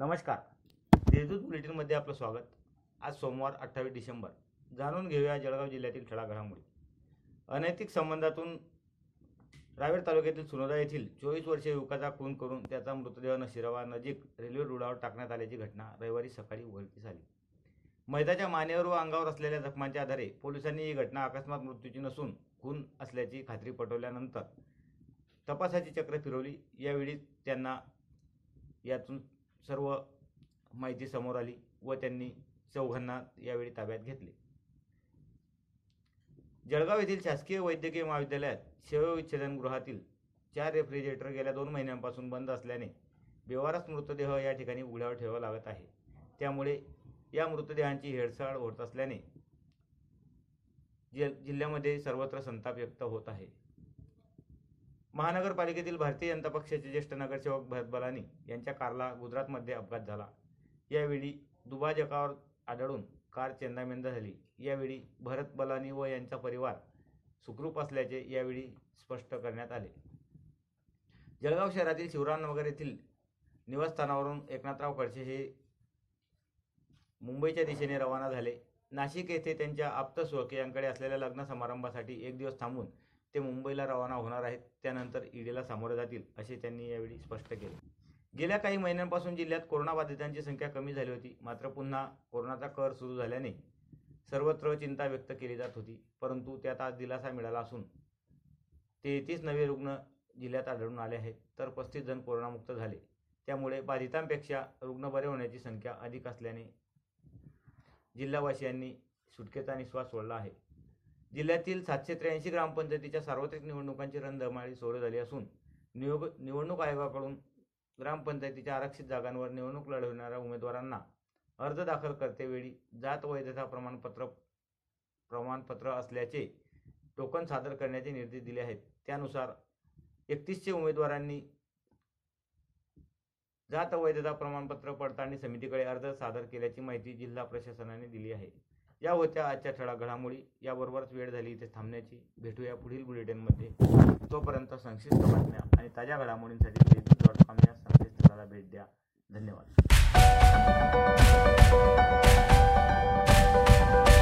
नमस्कार. देशदूत बुलेटिनमध्ये आपलं स्वागत. आज सोमवार अठ्ठावीस डिसेंबर. जाणून घेऊया जळगाव जिल्ह्यातील ठळा घडामोडी अनैतिक संबंधातून रावेर तालुक्यातील सुनोदा येथील चोवीस वर्षीय युवकाचा खून करून त्याचा मृतदेह नशिरावा नजीक रेल्वे रुळावर टाकण्यात आल्याची घटना रविवारी सकाळी उघडकीस आली मैदाच्या मानेवर व अंगावर असलेल्या जखमांच्या आधारे पोलिसांनी ही घटना अकस्मात मृत्यूची नसून खून असल्याची खात्री पटवल्यानंतर तपासाची चक्र फिरवली. यावेळी त्यांना यातून सर्व माहिती समोर आली व त्यांनी चौघांना यावेळी ताब्यात घेतले. जळगाव येथील शासकीय वैद्यकीय महाविद्यालयात शवविच्छेदन गृहातील चार रेफ्रिजरेटर गेल्या दोन महिन्यांपासून बंद असल्याने बेवारस मृतदेह या ठिकाणी उघड्यावर ठेवावा लागत आहे. त्यामुळे या मृतदेहांची हेळसाळ होत असल्याने जि जिल्ह्यामध्ये सर्वत्र संताप व्यक्त होत आहे. महानगरपालिकेतील भारतीय जनता पक्षाचे ज्येष्ठ नगरसेवक भरत बलानी यांच्या कारला गुजरातमध्ये अपघात झाला. यावेळी दुभाजकावर आढळून कार चेंदामेंद झाली. यावेळी भरत बलानी व यांचा परिवार सुखरूप असल्याचे यावेळी स्पष्ट करण्यात आले. जळगाव शहरातील शिवरामनगर येथील निवासस्थानावरून एकनाथराव खडसे हे मुंबईच्या दिशेने रवाना झाले. नाशिक येथे त्यांच्या आप्त स्वकीयांकडे असलेल्या लग्न समारंभासाठी एक दिवस थांबून ते मुंबईला रवाना होणार आहेत त्यानंतर ईडीला सामोरे जातील असे त्यांनी यावेळी स्पष्ट केले. गेल्या काही महिन्यांपासून जिल्ह्यात कोरोनाबाधितांची संख्या कमी झाली होती मात्र पुन्हा कोरोनाचा कर सुरू झाल्याने सर्वत्र चिंता व्यक्त केली जात होती परंतु त्यात आज दिलासा मिळाला असून तेहतीस नवे रुग्ण जिल्ह्यात आढळून आले आहेत तर पस्तीस जण कोरोनामुक्त झाले. त्यामुळे बाधितांपेक्षा रुग्ण बरे होण्याची संख्या अधिक असल्याने जिल्हावासियांनी सुटकेचा निश्वास सोडला आहे. जिल्ह्यातील सातशे त्र्याऐंशी ग्रामपंचायतीच्या सार्वत्रिक निवडणुकांची रणधमाळी सुरू झाली असून नियोग निवडणूक आयोगाकडून ग्रामपंचायतीच्या आरक्षित जागांवर निवडणूक लढवणाऱ्या उमेदवारांना अर्ज दाखल करतेवेळी जात वैधता प्रमाणपत्र प्रमाणपत्र असल्याचे टोकन सादर करण्याचे निर्देश दिले आहेत. त्यानुसार एकतीसशे उमेदवारांनी जात वैधता प्रमाणपत्र पडताळणी समितीकडे अर्ज सादर केल्याची माहिती जिल्हा प्रशासनाने दिली आहे. या होत्या आजच्या ठळा घडामोडी याबरोबरच वेळ झाली इथे थांबण्याची. भेटूया पुढील बुलेटिनमध्ये. तोपर्यंत संक्षिप्त बातम्या आणि ताज्या घडामोडींसाठी फेसबुक डॉट कॉम या संकेतस्थळाला भेट द्या. धन्यवाद.